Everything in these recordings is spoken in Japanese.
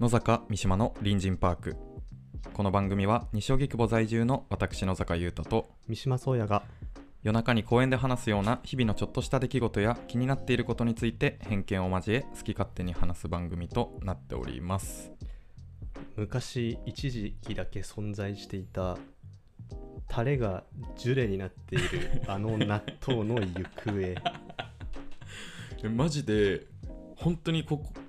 野坂三島の隣人パーク。この番組は西荻窪在住の私野坂優太と三島宗也が夜中に公園で話すような日々のちょっとした出来事や気になっていることについて偏見を交え好き勝手に話す番組となっております。昔一時期だけ存在していたタレがジュレになっているあの納豆の行方。えマジで本当にここに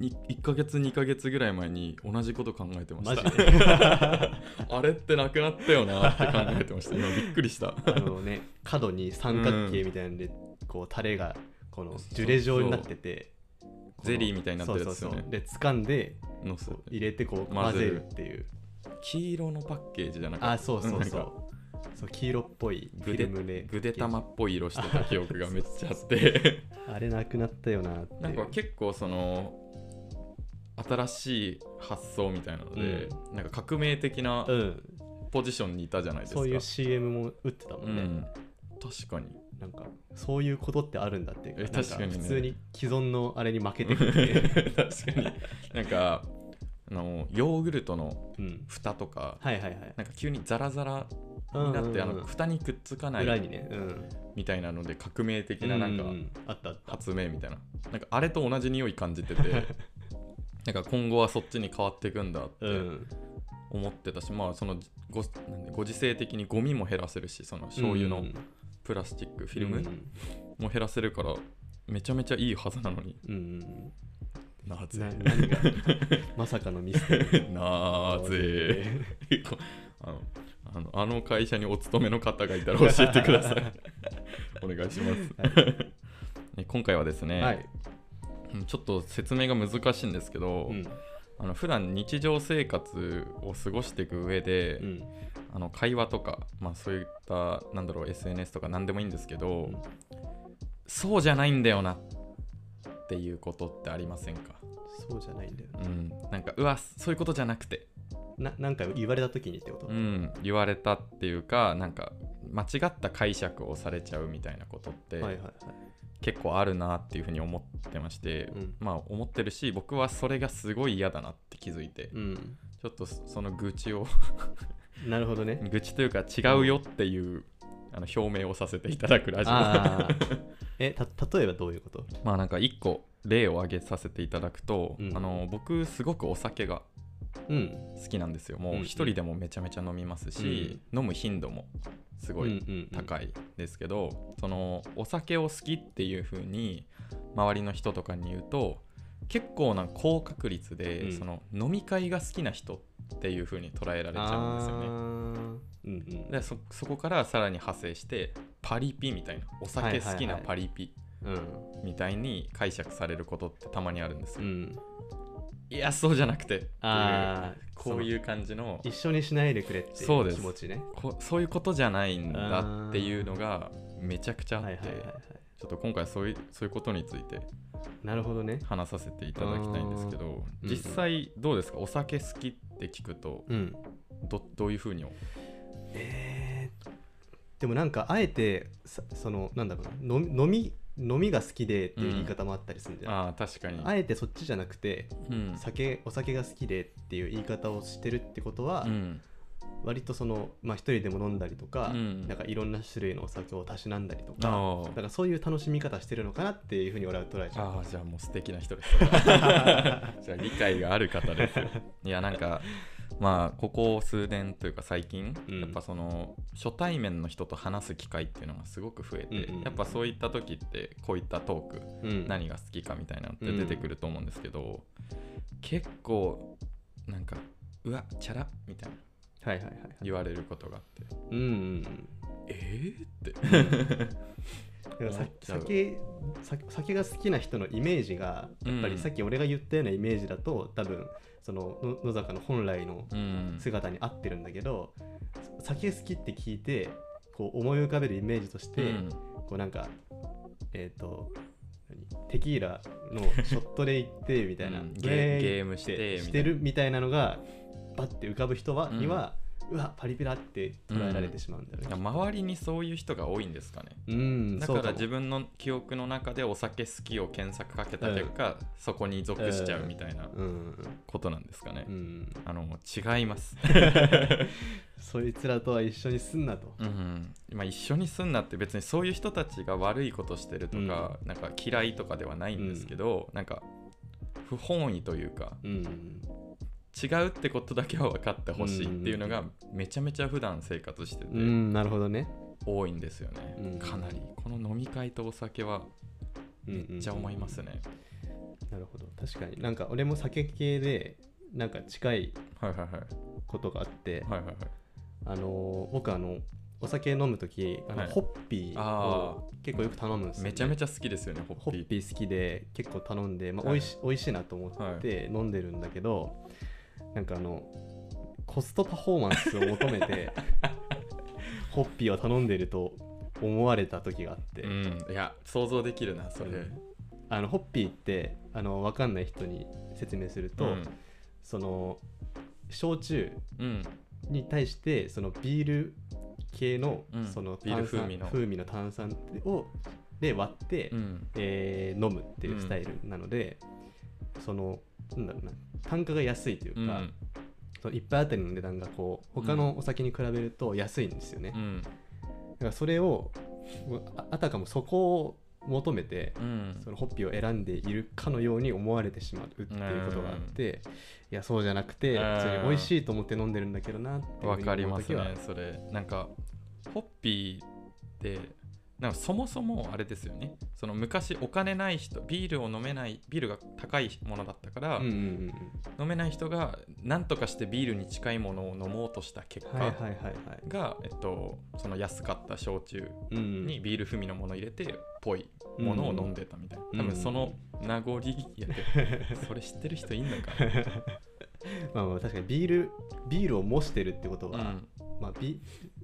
1ヶ月2ヶ月ぐらい前に同じこと考えてました。で あれってなくなったよなって考えてました。今びっくりした。あのね角に三角形みたいなんで、こうタレがこのジュレ状になっててゼリーみたいになってるやつですよね。そうそうそう。で掴んでの入れてこう混ぜる。っていう。黄色のパッケージじゃなくてあそうそうそう。そう黄色っぽいフィルムで。ぐで玉っぽい色してた記憶がめっちゃあって。あれなくなったよなってなんか結構その新しい発想みたいなので、なんか革命的なうん。ポジションにいたじゃないですか、そういう CM も打ってたもね、うん。ん、確かに。なんかそういうことってあるんだっていうえなん確かにね。普通に既存のあれに負けてくって、確かに。なんかあのヨーグルトのうん、蓋とかはいはいはい。なんか急にザラザラになって、うんうんうん。あの蓋にくっつかない裏にね、うん、みたいなので革命的ななんか発明みたいな。なんかあれと同じ匂い感じてて なんか今後はそっちに変わっていくんだってうん。思ってたし、まあそのごご時世的にゴミも減らせるしその醤油のプラスチックフィルムうん。も減らせるからめちゃめちゃいいはずなのに。うんうんなぜ？な何が？まさかのミステリー。なぜ？こ あのあのあの会社にお勤めの方がいたら教えてください。お願いします、え今回はですね、はい、うんちょっと説明が難しいんですけど、うん。あの普段日常生活を過ごしていく上で、うん。あの会話とか、まあ、そういったなんだろう SNS とか何でもいいんですけど、うん。そうじゃないんだよなっていうことってありませんか？そうじゃないんだようん。なんかうわそういうことじゃなくて。ななんか言われた時にってこと、うん、言われたっていうかなんか間違った解釈をされちゃうみたいなことってはいはいはい結構あるなっていうふうに思ってまして、うん。まあ思ってるし僕はそれがすごい嫌だなって気づいて、うん。ちょっとそその愚痴を なるほどね。愚痴というか違うよっていうあの表明をさせていただくラジオ。えた例えばどういうこと？まあなんか一個例を挙げさせていただくと、うん。あの僕すごくお酒がうん好きなんですよ。もううん。うん一人でもめちゃめちゃ飲みますし、飲む頻度もすごいい高いですけど、そのお酒を好きっていう風に周りの人とかに言うと結構な高確率で、うん。その飲み会が好きな人っていう風に捉えられちゃうんですよね。うんうん。でそそこからさらに派生してパリピみたいなお酒好きなパリピうん。みたいに解釈されることってたまにあるんですよ。うんいやそうじゃなくて。ああこういう感じの。一緒にしないでくれっていうそうです。気持ちね。こそういうことじゃないんだっていうのがめちゃくちゃあって、はいはいはいはい。ちょっと今回そういうそういうことについてなるほどね。話させていただきたいんですけどうん実際どうですか？お酒好きって聞くとうん。どどういうふうにえーでもなんかあえてさそのなんだろうな飲み飲みが好きでっていう言い方もあったりするんじゃん、ああ確かに、あえてそっちじゃなくてうん。酒お酒が好きでっていう言い方をしてるってことは、うん。割とそのまあ一人でも飲んだりとか、うん。なんかいろんな種類のお酒をたしなんだりとあかー。だからそういう楽しみ方してるのかなっていうふうに俺は捉えちゃう。ああじゃあもう素敵な人です。じゃあ理解がある方ですいやなんかまあここ数年というか最近、うん。やっぱその初対面の人と話す機会っていうのがすごく増えて、うんうんやっぱそういった時ってこういったトークうん。何が好きかみたいなのって出てくると思うんですけど、結構なんかうわチャラみたいなはいはいはい言われることがあってうんうんうん。えー、って。酒酒酒が好きな人のイメージがやっぱうん。りさっき俺が言ったようなイメージだと多分そのの野坂の本来のうん。姿に合ってるんだけど、酒好きって聞いてこう思い浮かべるイメージとして、うん。こうなんかえっ、と何？テキーラのショットで行ってみたいな、うん。ゲームしてしてるみたいなのがバッて浮かぶ人は、うん。にはうわパリピだって捉えられてしまうんだよね、周りにそういう人が多いんですかね。うんだから自分の記憶の中でお酒好きを検索かけた結果、そこに属しちゃうみたいなうん。ことなんですかね、うん。あの違います、そいつらとは一緒にすんなと。うん。まあ、一緒に住んだって別にそういう人たちが悪いことしてるとか、なんか嫌いとかではないんですけど、なんか不本意というかうん違うってことだけは分かってほしいっていうのがめちゃめちゃ普段生活しててうんなるほどね。多いんですよね、うん。かなり。この飲み会とお酒はめめっちゃ思いますね、なるほど。確かに。なんか俺も酒系でなんか近いはいはいはい。ことがあって、はいはいはい。あのー僕あのお酒飲む時あの、はい。ホッピーを結構よく頼むんですよ、ね、めちゃめちゃ好きですよねホホッピー好きで結構頼んで、まあ、はい。おいし美味しいなと思って飲んでるんだけど、なんかあのコストパフォーマンスを求めて ホッピーを頼んでると思われた時があって、うん。いや想像できるなそれ、うん。あのホッピーってあの分かんない人に説明すると、うん。その焼酎うん。に対してそのビール系のうん。そのビール風味の。風味の炭酸をで割って、うん。えー飲むっていうスタイルなので、そのなんだろうな単価が安いというか、うん。その一杯あたりの値段がこう他のお酒に比べると安いんですよね、だうん。からそれをああたかもそこを求めてうん。そのホッピーを選んでいるかのように思われてしまうっていうことがあって、いやそうじゃなくてうん。普通に美味しいと思って飲んでるんだけどなっていわかりますねそれ。なんかホッピーってなんかそもそもあれですよね。その昔お金ない人ビールを飲めないビールが高いものだったから、うんうんうん飲めない人が何とかしてビールに近いものを飲もうとした結果うんはいはいはいはい。が、えっと、その安かった焼酎うんにビール風味のものを入れてぽいものを飲んでたみたいな、うん多分その名残やで それ知ってる人いんのか まあまあ確かにビールビールを模してるってことは、な、うん。まあ、ビ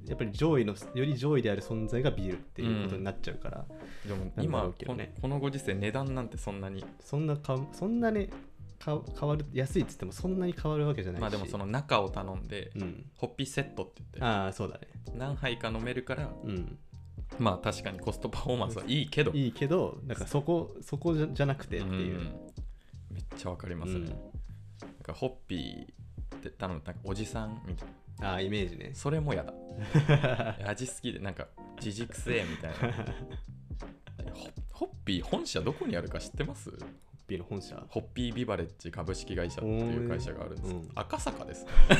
やっぱり上位のより上位である存在がビールっていうことになっちゃうから、でもなんだ今ろうけどね。ここのご時世値段なんてそんなにそんなかそんなねか変わる安いっつってもそんなに変わるわけじゃないし。まあでもその中を頼んで、うん。ホッピーセットって言ってああそうだね。何杯か飲めるからうん。まあ確かにコストパフォーマンスはいいけど。いいけどなんかそこそこじゃなくてっていう、ん。めっちゃわかりますね、うん。なんかホッピーって頼むなんかおじさんみたいなああイメージね。それもやだ。味好きでなんか自軸性みたいな。ホホッピー本社どこにあるか知ってます？ビール本社？ホッピービバレッジ株式会社っていう会社があるんです、うん。赤坂です。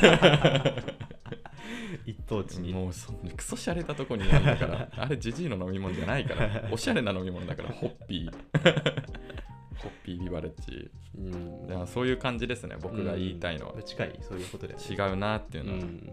一等地に。もうそんなクソしゃれたとこにあるんだから。あれジジイの飲み物じゃないから。おしゃれな飲み物だからホッピーホッピービバレッジうん。だからそういう感じですね。僕が言いたいのは、近いそういうことで違うなっていうのは、うん。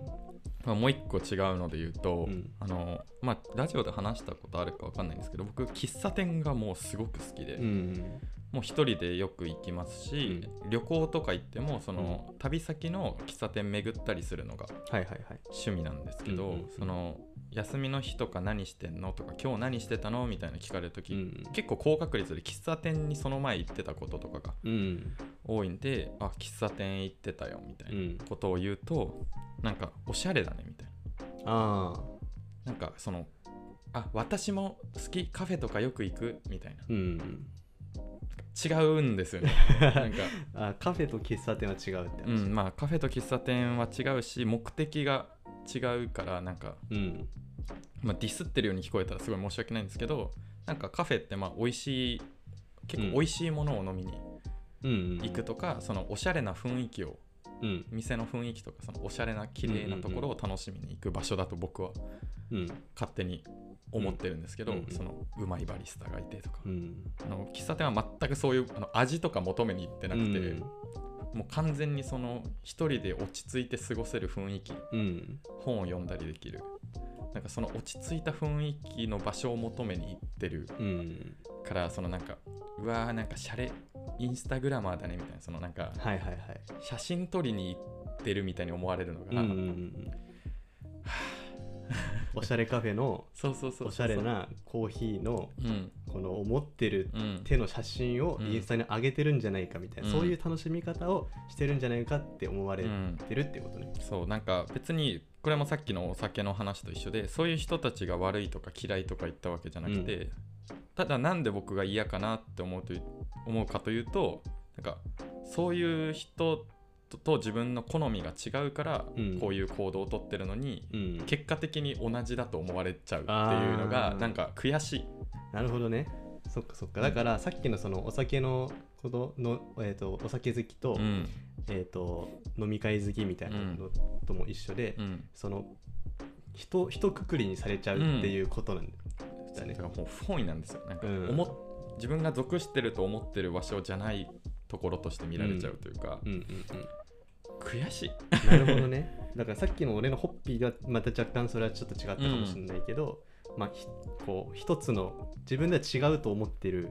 まあ、もう一個違うので言うと、うん。あのまあラジオで話したことあるかわかんないんですけど僕喫茶店がもうすごく好きで、うんもう一人でよく行きますし、旅行とか行ってもその、旅先の喫茶店巡ったりするのが趣味なんですけど、うんうんうん。その休みの日とか何してんのとか今日何してたのみたいな聞かれるとき、うん。結構高確率で喫茶店にその前行ってたこととかがうん。多いんであ喫茶店行ってたよみたいなうん。ことを言うとなんかおしゃれだねみたいああ。ななんかそのあ私も好きカフェとかよく行くみたいな。うん。違うんですよね。なんか。あカフェと喫茶店は違うってう話んまあカフェと喫茶店は違うし目的が違うからなんか、うん。まあ、ディスってるように聞こえたらすごい申し訳ないんですけどなんかカフェってまあ美味しい結構美味しいものを飲みにうん行くとか、そのおしゃれな雰囲気をうん。店の雰囲気とかそのおしゃれな綺麗なところを楽しみに行く場所だと僕はうん。勝手に思ってるんですけど、うんうん。そのうまいバリスタがいてとか、うんあの喫茶店は全くそういうあの味とか求めに行ってなくて、うんもう完全にその一人で落ち着いて過ごせる雰囲気。うん本を読んだりできる。なんかその落ち着いた雰囲気の場所を求めに行ってる。うんからそのなんかうわーなんかシャレインスタグラマーだねみたいなそのなんかはいはいはい。写真撮りに行ってるみたいに思われるのが、うんうんうんおしゃれカフェのおしゃれなコーヒーのうん。この思ってるうん手の写真をうん。インスタに上げてるんじゃないかみたいな、うん。そういう楽しみ方をしてるんじゃないかって思われうんてるってことね。そうなんか別にこれもさっきのお酒の話と一緒でそういう人たちが悪いとか嫌いとか言ったわけじゃなくて、ただなんで僕が嫌かなって思うと思うかというとなんかそういう人とと自分の好みが違うから、うん。こういう行動をとってるのにうん。結果的に同じだと思われちゃうっていうのがなんか悔しい。なるほどね。そっかそっか。だからさっきのそのお酒のことの、えー、とお酒好きと,、うん。えー、と飲み会好きみたいなのとも一緒で、うん。その人一括りにされちゃうっていうことなんだね。だか。らもう不本意なんですよ。なんかうん。自分が属してると思ってる場所じゃないところとして見られちゃうというか、うんうんうん悔しい。なるほどね。だからさっきの俺のホッピーがまた若干それはちょっと違ったかもしれないけど、まあひこう一つの自分では違うと思ってる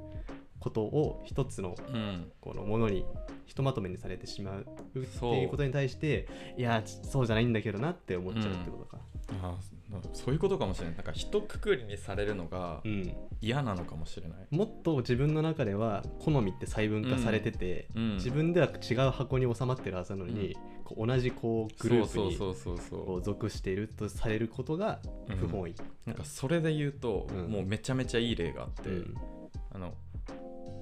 ことを一つのうんこのものにひとまとめにされてしまうっていうことに対していやそうじゃないんだけどなって思っちゃうってことか。あーそういうことかもしれない。なんか一括りにされるのがうん、嫌なのかもしれない。もっと自分の中では好みって細分化されてて、うん、自分では違う箱に収まってるはずなのに、こう同じこうグループに属しているとされることがうん。不本意。なんかそれで言うと、うん。もうめちゃめちゃいい例があって、うん。あの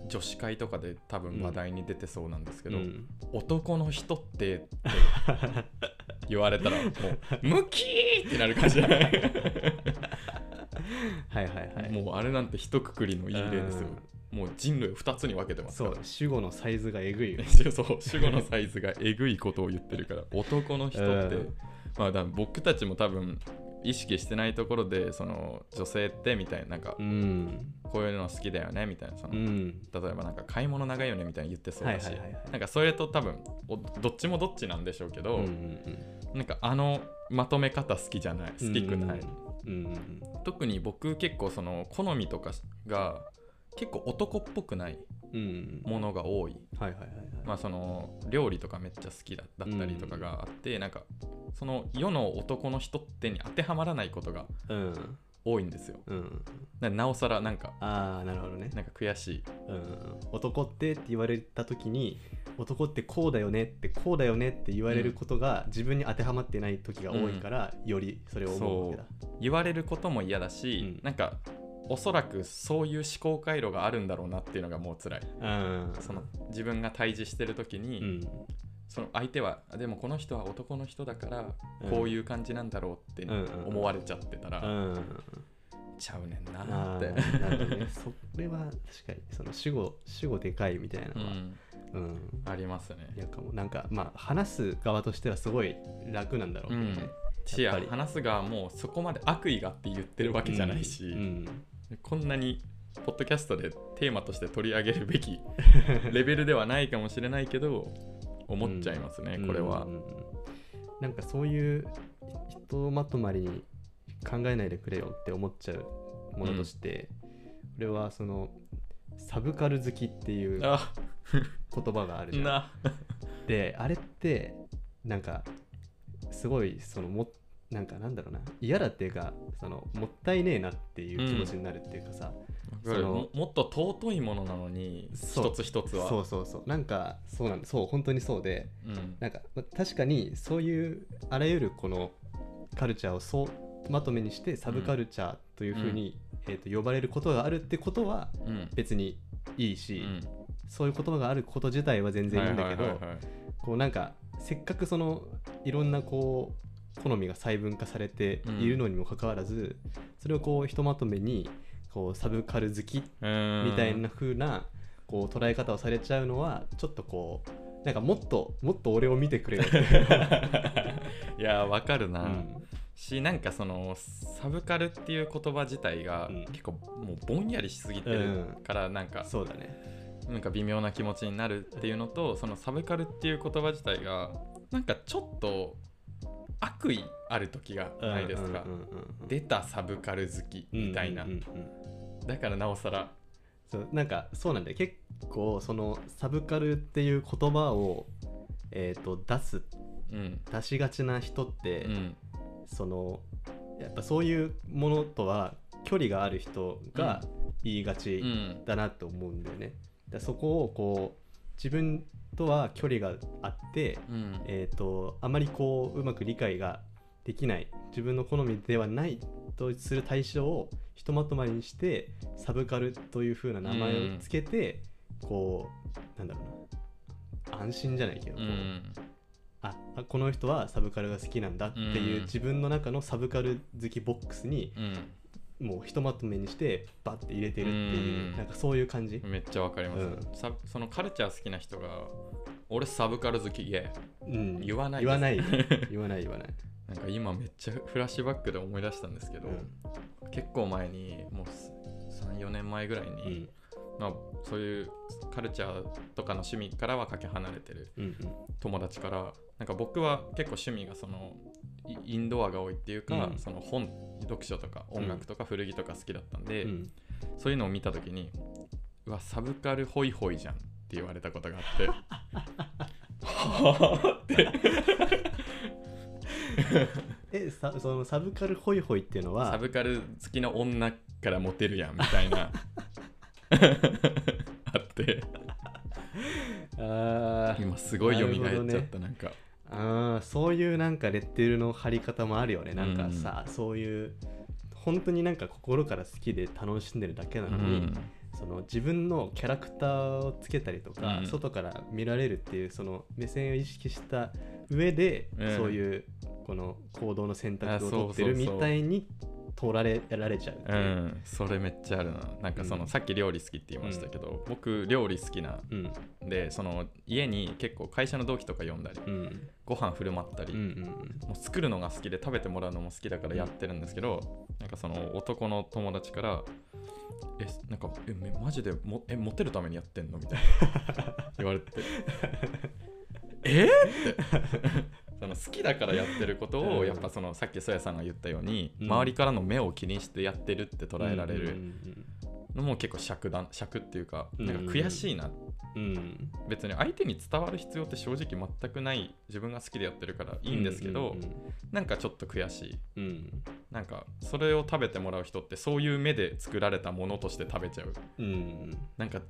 女子会とかで多分話題に出てそうなんですけど、うん。男の人ってって 言われたらもうムキーってなる感じじゃないはいはいはい。もうあれなんて一括りのいい例ですよ。もう人類を2つに分けてますそう、主語のサイズがえぐいよ。そう主語のサイズがえぐいことを言ってるから男の人って、うん。まあだ僕たちも多分意識してないところでその女性ってみたいななんかうん。こういうの好きだよねみたいなその、うん。例えばなんか買い物長いよねみたいに言ってそうだし、なんかそれと多分おどっちもどっちなんでしょうけど、うんうんなんかあのまとめ方好きじゃないうん好きくない、うんうん特に僕結構その好みとかが結構男っぽくないうん。ものが多いはいはいはいはい。まあその料理とかめっちゃ好きだだったりとかがあって、なんかその世の男の人ってに当てはまらないことがうん。多いんですようん。ななおさらなんかああ、なるほどね。なんか悔しいうん。男ってって言われたときに、男ってこうだよねって、こうだよねって言われることが自分に当てはまってない時が多いから、よりそれを思うわけだ。言われることも嫌だし、うんなんかおそらくそういう思考回路があるんだろうなっていうのがもう辛いうん。その自分が対峙してる時に、うん。その相手はでもこの人は男の人だからうんこういう感じなんだろうってうんうん思われちゃってたら、うん。ちゃうねんなあってね。それは確かに、その主語、主語でかいみたいなのは、うん、うん。ありますねいやかもなんかまあ話す側としてはすごい楽なんだろうけどね。しやっぱり話す側もそこまで悪意があって言ってるわけじゃないし、うんこんなにポッドキャストでテーマとして取り上げるべき レベルではないかもしれないけど思っちゃいますね、うん。これは、うんなんかそういうひとまとまりに考えないでくれよって思っちゃうものとして、俺はそのサブカル好きっていう言あ葉があるじゃん。な。であれってなんかすごいそのもなんかなんだろうな。嫌だっていうかそのもったいねえなっていう気持ちになるっていうかさ、わそかる。のももっと尊いものなのにそう一つ一つは。そうそうそう。なんかそうなんそう本当にそうで。うん。なんかま確かにそういうあらゆるこのカルチャーをそうまとめにしてサブカルチャーというふうに、えー、と呼ばれることがあるってことはうん。別にいいし、うん。そういう言葉があること自体は全然いいんだけど、こうなんかせっかくそのいろんなこう好みが細分化されているのにもかかわらず、それをこうひとまとめにこうサブカル好きみたいな風なこう捉え方をされちゃうのはちょっとこうなんかもっともっと俺を見てくれよって、いやわかるな、うん。しなんかそのサブカルっていう言葉自体がうん。結構もうぼんやりしすぎてるからなんか、そうだね。なんか微妙な気持ちになるっていうのとそのサブカルっていう言葉自体がなんかちょっと悪意ある時がないですか、うんうんうんうん出たサブカル好きみたいな、うんうんうんうん。だからなおさら。そうなんかそうなんだよ結構そのサブカルっていう言葉を、えー、と出すうん。出しがちな人って、うん。そのやっぱそういうものとは距離がある人が言いがちうん。だなと思うんだよね。だからそこをこう自分とは距離があって、うん。えー、とあまりこううまく理解ができない自分の好みではないとする対象をひとまとまりにしてサブカルという風な名前をつけて、こうなんだろうな。安心じゃないけど、こううん。ああこの人はサブカルが好きなんだっていう、うん。自分の中のサブカル好きボックスにうんもうひとまとめにしてバッて入れてるっていう、うん。なんかそういう感じ、めっちゃわかります、うん。さそのカルチャー好きな人が俺サブカル好きイエうん、言わない言わない。言わない言わない、なんか今めっちゃフラッシュバックで思い出したんですけど、結構前にもう34年前ぐらいに、うん。まあ、そういうカルチャーとかの趣味からはかけ離れてるうん。友達からなんか僕は結構趣味がそのイインドアが多いっていうか、うん。その本読書とか音楽とか古着とか好きだったんで、うん。うんそういうのを見た時にうわサブカルホイホイじゃんって言われたことがあってはあって。えさそのサブカルホイホイっていうのはサブカル好きな女からモテるやんみたいな あって。あー。今すごい蘇っちゃなるほどね。った、なんかあーそういうなんかレッテルの貼り方もあるよね。なんかさ、そういう本当になんか心から好きで楽しんでるだけなうのに、ん。その自分のキャラクターをつけたりとか、うん。外から見られるっていうその目線を意識した上で、うん。そういうこの行動の選択を取ってるみたいに取られられちゃうういう。ん、それめっちゃあるな。なんかその、うん。さっき料理好きって言いましたけど、僕料理好きなうん。でその家に結構会社の同期とか呼んだりうん。ご飯振る舞ったり、うんうんもう作るのが好きで食べてもらうのも好きだからやってるんですけど、なんかその男の友達から「えなんかえめマジでもえモテるためにやってんの?」みたいな。言われて「え？っ?」ってその好きだからやってることうん。をやっぱそのさっきそやさんが言ったように、うん。周りからの目を気にしてやってるって捉えられうんるのも結構尺だ尺っていうかうん。なんか悔しいな、別に相手に伝わる必要って正直全くない自分が好きでやってるからいいんですけど、うんなんかちょっと悔しい。なんかそれを食べてもらう人ってそういう目で作られたものとして食べちゃう。うん。なんか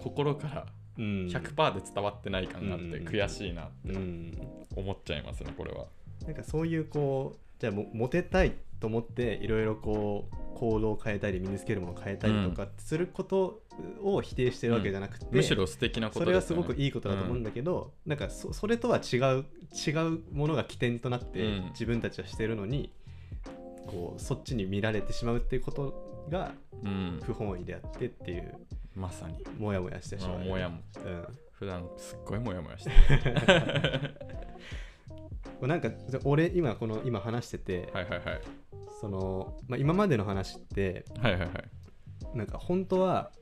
心からうん100%で伝わってない感があってうん。悔しいなってうん。思っちゃいますねこれは。なんかそういうこうじゃあもモテたいと思っていろいろこう行動を変えたり身につけるものを変えたりとかすることを否定してるわけじゃなくて、むしろ素敵なことそれはですごくいいことだと思うんだけど、なんかそそれとは違う違うものが起点となってうん。自分たちはしてるのに、こうそっちに見られてしまうっていうことがうん。不本意であってっていうまさに。モヤモヤしてしまう、もやも。うん。普段すっごいもやもやしてこれ なんか俺今この今話してて、はいはいはい。そのまあ、今までの話ってはいはいはい。なんか本当は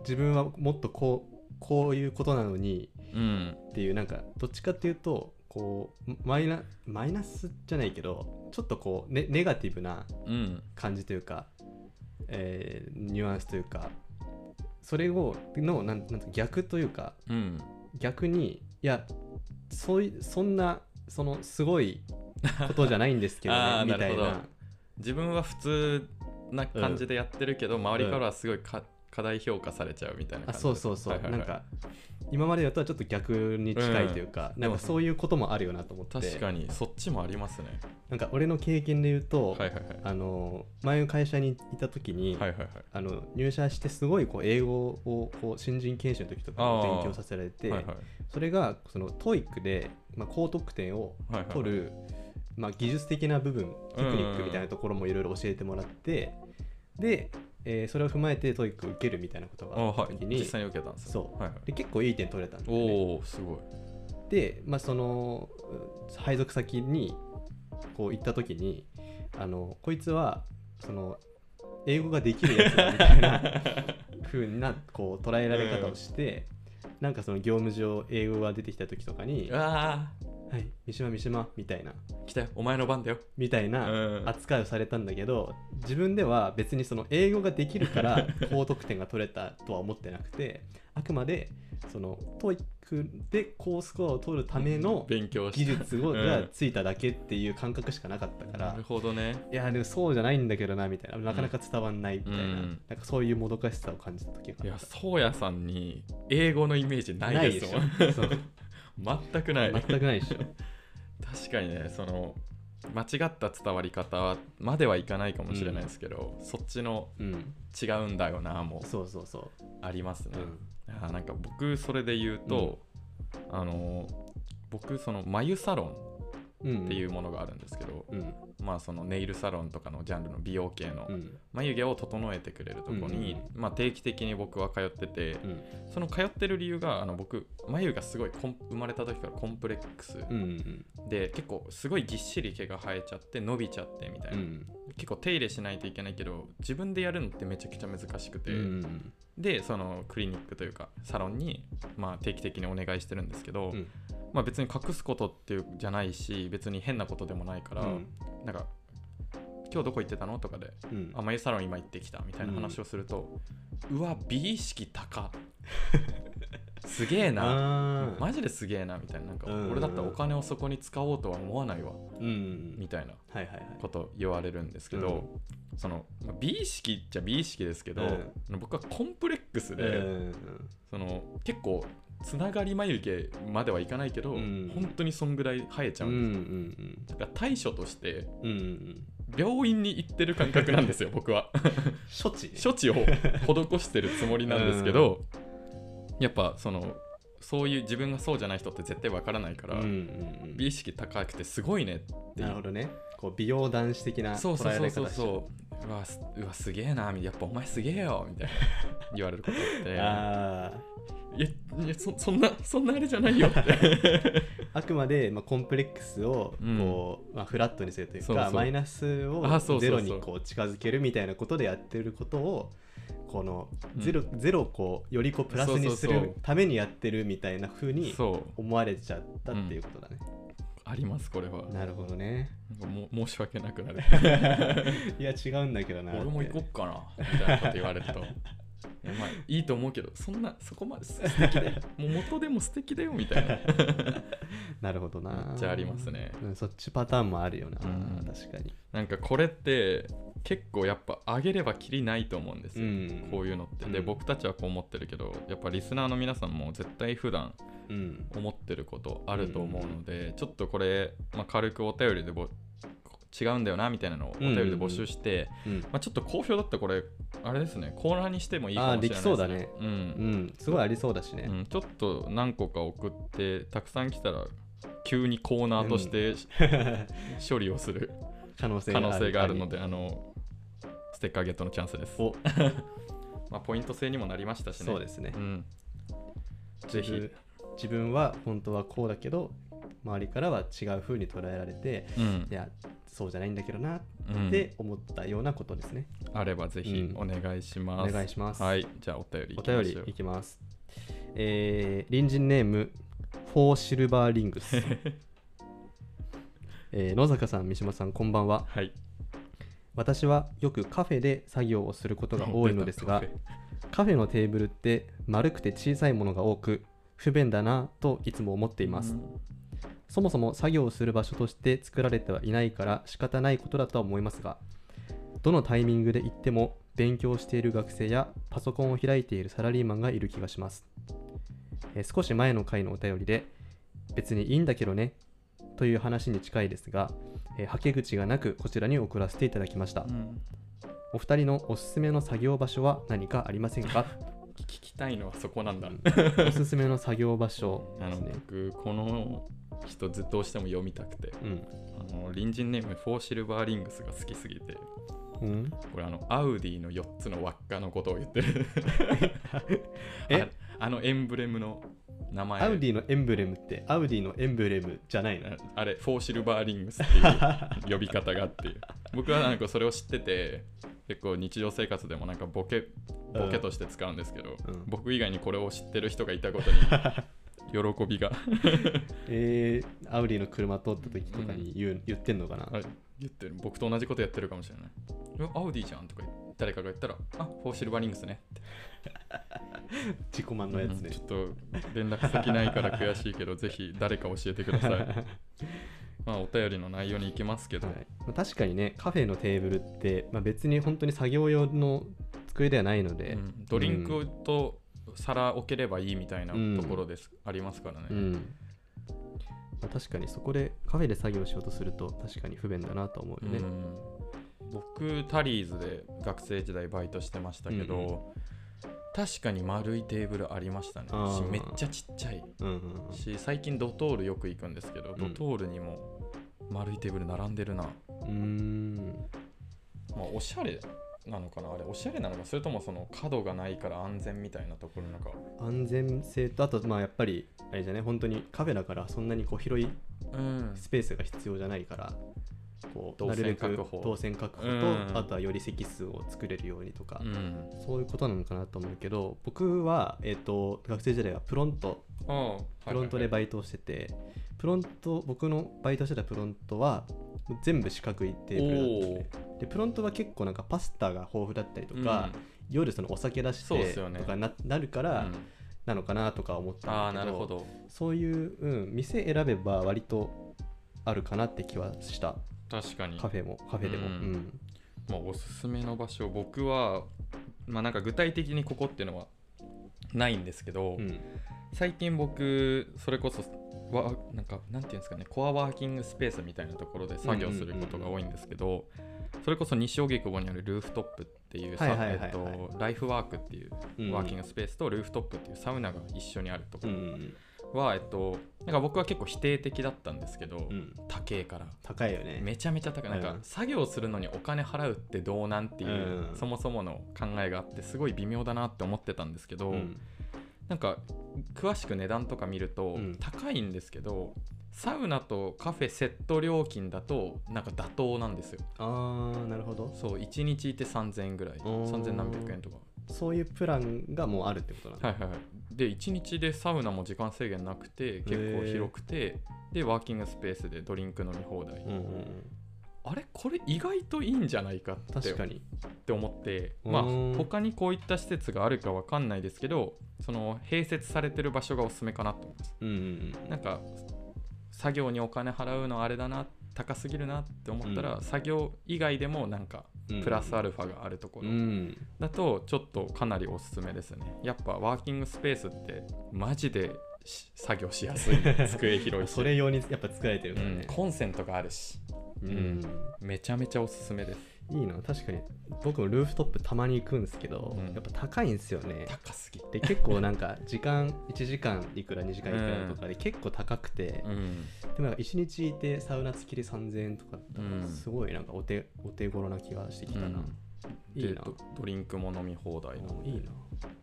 自分はもっとこうこういうことなのにうん。っていうなんかどっちかっていうとこうマイナマイナスじゃないけどちょっとこうネネガティブなうん。感じというか、えーニュアンスというかそれをのなんなんて逆というかうん。逆にいやそういそんなそのすごいことじゃないんですけど あねみたいな。自分は普通な感じでやってるけど、周りからはすごいか、課題評価されちゃうみたいなあ感じそうそうそう、はいはいはい。なんか今までだとはちょっと逆に近いというか、なんかそういうこともあるよなと思って。確かにそっちもありますね。なんか俺の経験で言うと、はいはいはい。あの前の会社にいた時に、はいはいはい。あの入社してすごいこう英語をこう新人研修の時とかに勉強させられて、はいはい。それがその TOEIC で、まあ、高得点をはいはい。取る、まあ、技術的な部分テクニックみたいなところもいろいろ教えてもらって、で、えーそれを踏まえて TOEIC を受けるみたいなことがあはいあった時に、実際に受けたんですそう。はいはい。で結構いい点取れたんだよね。おおすごい。で、まあ、そのう配属先にこう行った時にあのこいつはその英語ができるやつだみたいな 風なこう捉えられ方をして、なんかその業務上英語が出てきた時とかにうわ「はい三島三島」みたいな。ー来たよ。お前の番だよ。みたいなうん。扱いをされたんだけど自分では別にその英語ができるから 高得点が取れたとは思ってなくてあくまでその TOEIC で高スコアを取るための勉強し技術をうん。がついただけっていう感覚しかなかったから、なるほどね。いやでもそうじゃないんだけどなみたいな。なかなか伝わんないみたいな,、うん。なんかそういうもどかしさを感じた時がいやそうやさんに英語のイメージないですもん。ないでしょ。そう全くない。全くないでしょ。確かにねその間違った伝わり方まではいかないかもしれないですけど、そっちのうん。違うんだよなもそうそうそありますね、う、うんあなんか僕それで言うと、あの僕その眉サロうん、ンっていうものがあるんですけど、うん。まあそのネイルサロンとかのジャンルの美容系のうん。眉毛を整えてくれるところに、まあ、定期的に僕は通っててうん。その通ってる理由があの僕眉がすごい生まれた時からコンプレックスうんで結構すごいぎっしり毛が生えちゃって伸びちゃってみたいな、うん。結構手入れしないといけないけど自分でやるのってめちゃくちゃ難しくて、うんでそのクリニックというかサロンに、まあ、定期的にお願いしてるんですけど、うん。まあ、別に隠すことっていうじゃないし別に変なことでもないから、うん。なんか今日どこ行ってたのとかでうん。あ眉サロン今行ってきたみたいな話をすると、うわ美意識高 すげえな。マジですげえなみたいな。なんかうん。俺だったらお金をそこに使おうとは思わないわ。うん。みたいな。はいはいはい。こと言われるんですけど、そのまあ美意識っちゃ美意識ですけど、僕はコンプレックスで、うん。その結構つながり眉毛まではいかないけど、うん。本当にそんぐらい生えちゃううんんですよ、うんだから対処としてうんうん病院に行ってる感覚なんですよ僕は。処置？処置を施してるつもりなんですけど、やっぱそのそういう自分がそうじゃない人って絶対わからないから、うんうんうん。美意識高くてすごいねってなるほどね。こう美容男子的なそうそうそうそうそう。うわすうわすげえなやっぱお前すげえよみたいな 言われることって。あいやいやそそんなそんなあれじゃないよって。ー あくまで、まあ、コンプレックスをうん。こう、まあ、フラットにするというかマイナスをゼロにこう近づけるみたいなことでやってることをこのゼロ,、ゼロをこうよりこうプラスにするためにやってるみたいな風に思われちゃったっていうことだね、ありますこれは。なるほどね。も申し訳なくなる。いや違うんだけどな俺も行こっかなみたいなこと言われると いやまあいいと思うけどそんなそこまです素敵だよ もう元でも素敵だよみたいな。なるほどな。めっちゃありますね。うんそっちパターンもあるよな、うん。確かに。なんかこれって結構やっぱ上げればきりないと思うんですよ、うん。こういうのって。でうん。僕たちはこう思ってるけどやっぱリスナーの皆さんも絶対普段うん。思ってることあると思うので、ちょっとこれ、まあ、軽くお便りでぼ違うんだよなみたいなのをお便りで募集して、うんまあ、ちょっと好評だったらこれあれですねコーナーにしてもいいかもしれないですあーできそうだね。うん。うんすごいありそうだしね、うん、ちょっと何個か送ってたくさん来たら急にコーナーとして、処理をする可能性があるのであのステッカーゲットのチャンスです、お。まあ、ポイント制にもなりましたしね。そうですね。うん、ぜひ。自分自分は本当はこうだけど周りからは違う風に捉えられてうん。いやそうじゃないんだけどなっうん。て思ったようなことですね、あればぜひお願いします、お願いします、はい。じゃあお便りいお便りいきます。えー、隣人ネームフォーシルバーリングス、えー野坂さん三島さんこんばんは。はい。私はよくカフェで作業をすることが多いのですが カフェ。のテーブルって丸くて小さいものが多く不便だなといつも思っています、そもそも作業をする場所として作られてはいないから仕方ないことだとは思いますがどのタイミングで行っても勉強している学生やパソコンを開いているサラリーマンがいる気がします、えー少し前の回のお便りで別にいいんだけどねという話に近いですが、えーはけ口がなくこちらに送らせていただきました、うん。お二人のおすすめの作業場所は何かありませんか？聞きたいのはそこなんだ、おすすめの作業場所あのですね。僕この人ずっとしても読みたくて。うん。あの隣人ネームフォーシルバーリングスが好きすぎて。うん？これあのアウディの4つの輪っかのことを言ってる。え？ああのエンブレムの名前。アウディのエンブレムって？アウディのエンブレムじゃないの？ああれフォーシルバーリングスっていう呼び方があって僕はなんかそれを知ってて結構日常生活でもなんかボケボケとして使うんですけど、うん。僕以外にこれを知ってる人がいたことに 喜びが。えー、アウディの車通った時とかに言う、言ってんのかな？あ言ってる。僕と同じことやってるかもしれない。えアウディじゃんとか誰かが言ったらあフォーシルバーリングスね。自己満のやつでうん。ちょっと連絡先ないから悔しいけどぜひ誰か教えてくださいまあお便りの内容に行きますけど、はい。まあ確かにねカフェのテーブルって、まあ、別に本当に作業用の机ではないので、うん。ドリンクと皿置ければいいみたいなところです、ありますからね、うん。まあ確かにそこでカフェで作業しようとすると確かに不便だなと思うよね、うん。僕タリーズで学生時代バイトしてましたけど、うんうん確かに丸いテーブルありましたね。めっちゃちっちゃい。うんうんうん。し最近ドトールよく行くんですけど、ん。ドトールにも丸いテーブル並んでるな、うーん。まあ、おしゃれなのかな？あれおしゃれなのかそれともその角がないから安全みたいなところなのか。安全性とあとまあやっぱりあれじゃね本当にカフェだからそんなにこう広いうん。スペースが必要じゃないからこう動なるべく線確保。動線確保と、うん。あとはより席数を作れるようにとか、うん。そういうことなのかなと思うけど僕は、えー、と学生時代はプロント。あプロントでバイトをしてて、プロント僕のバイトしてたプロントは全部四角いテーブルだったね。でプロントは結構なんかパスタが豊富だったりとか、夜そのお酒出しそうってすよね。とかな,、なるからうん。なのかなとか思ったんだけど,、なるほど。そういう、うん、店選べば割とあるかなって気はした確かに。カフェもカフェでも、ううん。んまあ、おすすめの場所僕はまあなんか具体的にここっていうのはないんですけど、うん。最近僕それこそわなんかなんていうんですかねコアワーキングスペースみたいなところで作業することが多いんですけど、それこそ西荻窪にあるルーフトップっていうライフワークっていううん。ワーキングスペースとルーフトップっていうサウナが一緒にあるとこうんうんろは、えっとなんか僕は結構否定的だったんですけど、うん。高えから。高いよね。めちゃめちゃ高い。なんかうん。作業するのにお金払うってどうなんっていう、うん。そもそもの考えがあってすごい微妙だなって思ってたんですけど、うん。なんか詳しく値段とか見るとうん。高いんですけど、サウナとカフェセット料金だとなんか妥当なんですよ。ああなるほど。そう1日いて3000円ぐらい。おー。3000何百円とか。そういうプランがもうあるってことなんだ、はいはいはいで1日でサウナも時間制限なくて結構広くてでワーキングスペースでドリンク飲み放題、うんうんうん。あれこれ意外といいんじゃないかって確かに。って思ってうん。まあ他にこういった施設があるかわかんないですけどその併設されてる場所がおすすめかなと思いますうんうん。なんか作業にお金払うのあれだな高すぎるなって思ったら、うん。作業以外でもなんかうんプラスアルファがあるところ。うん。だとちょっとかなりおすすめですね。やっぱワーキングスペースってマジでし作業しやすい。机広いし。それ用にやっぱ作られてるうんからね、コンセントがあるし。うん。めちゃめちゃおすすめですいいな。確かに。僕もルーフトップたまに行くんですけど、うん。やっぱ高いんですよね。高すぎ。で結構なんか時間1時間いくら2時間いくらとかで結構高くて、うん。でもなんか1日いてサウナ付きで3000円とかだったらうん。すごいなんかお手お手頃な気がしてきたな、うん。いいな。でドドリンクも飲み放題なので。いいな。だか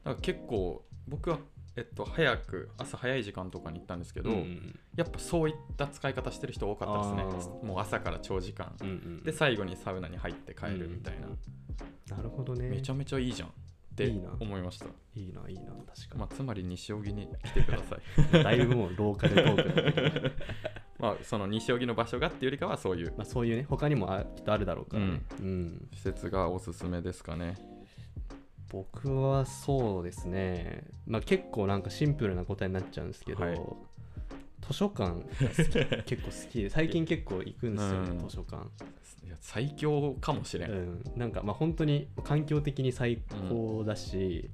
ら結構僕はえっと早く朝早い時間とかに行ったんですけど、うんやっぱそういった使い方してる人多かったあですね。もう朝から長時間。うんうんで最後にサウナに入って帰るみたいな、なるほどね。めちゃめちゃいいじゃんって思いました。いいないいな確かに、まあ、つまり西荻に来てください。だいぶもうローカルトーク まあその西荻の場所がっていうよりかはそういうまあそういうね他にもあきっとあるだろうからね、うん。施設がおすすめですかね僕はそうですね、まあ、結構なんかシンプルな答えになっちゃうんですけど、はい。図書館 結構好きで最近結構行くんですよね、うん。図書館、いや最強かもしれん、うん、なんかまあ本当に環境的に最高だし、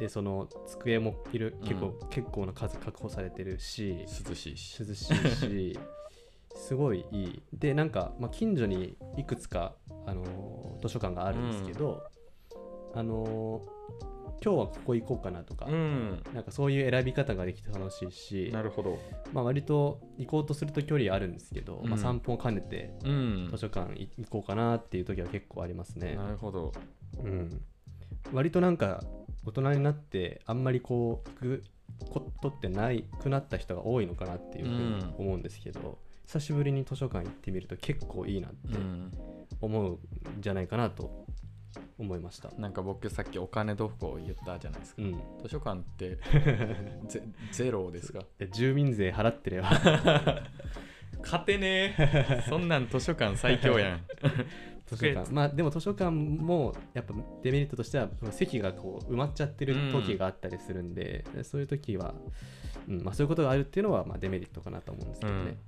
でその机もいる結構、結構な数確保されてるし涼しいし。涼しいし すごいいい。でなんか、まあ、近所にいくつか、あのー図書館があるんですけど、あのー今日はここ行こうかなとか、うん。なんかそういう選び方ができて楽しいしなるほど。まあ、割と行こうとすると距離あるんですけど、まあ、うん散歩を兼ねてうん。図書館い行こうかなっていう時は結構ありますね。なるほど。うん、割となんか大人になってあんまりこう行くことってないくなった人が多いのかなっていうふうに思うんですけど、久しぶりに図書館行ってみると結構いいなってうん。思うんじゃないかなと思いました。なんか僕さっきお金どこ言ったじゃないですか、うん、図書館って ゼゼロですか？で住民税払ってれば 勝てねえ。そんなん図書館最強やん。図書館。まあでも図書館もやっぱデメリットとしては席がこう埋まっちゃってる時があったりするんで、でそういう時は、うんまあ、そういうことがあるっていうのはまあデメリットかなと思うんですけどね。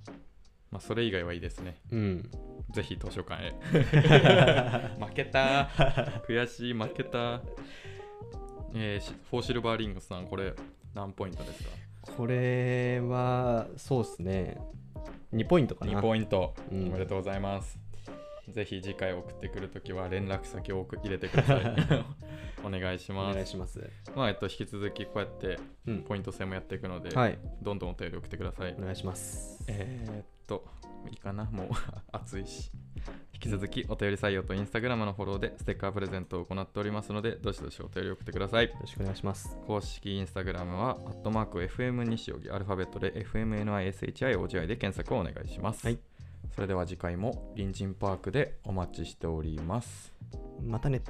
まあそれ以外はいいですね。うん、ぜひ図書館へ。負けた。悔しい負けた。えー、しフォーシルバーリングさんこれ何ポイントですか？これはそうですね。2ポイントかな。2ポイント、うん。おめでとうございます。ぜひ次回送ってくるときは連絡先を送入れてください。お願いしおます。願いします。まあえっと引き続きこうやってうん。ポイント制もやっていくので、はい。どんどんお便り送ってください。お願いします。えー、っと、いいかな、もう 暑いし。引き続きお便り採用とインスタグラムのフォローでステッカープレゼントを行っておりますので、どしどしお便り送ってくださいよ。ろしくお願いします公式インスタグラムは、アットマーク FM 西荻アルファベットで FMNISHIOGI で検索をお願いします。はいそれでは次回も隣人パークでお待ちしております。またね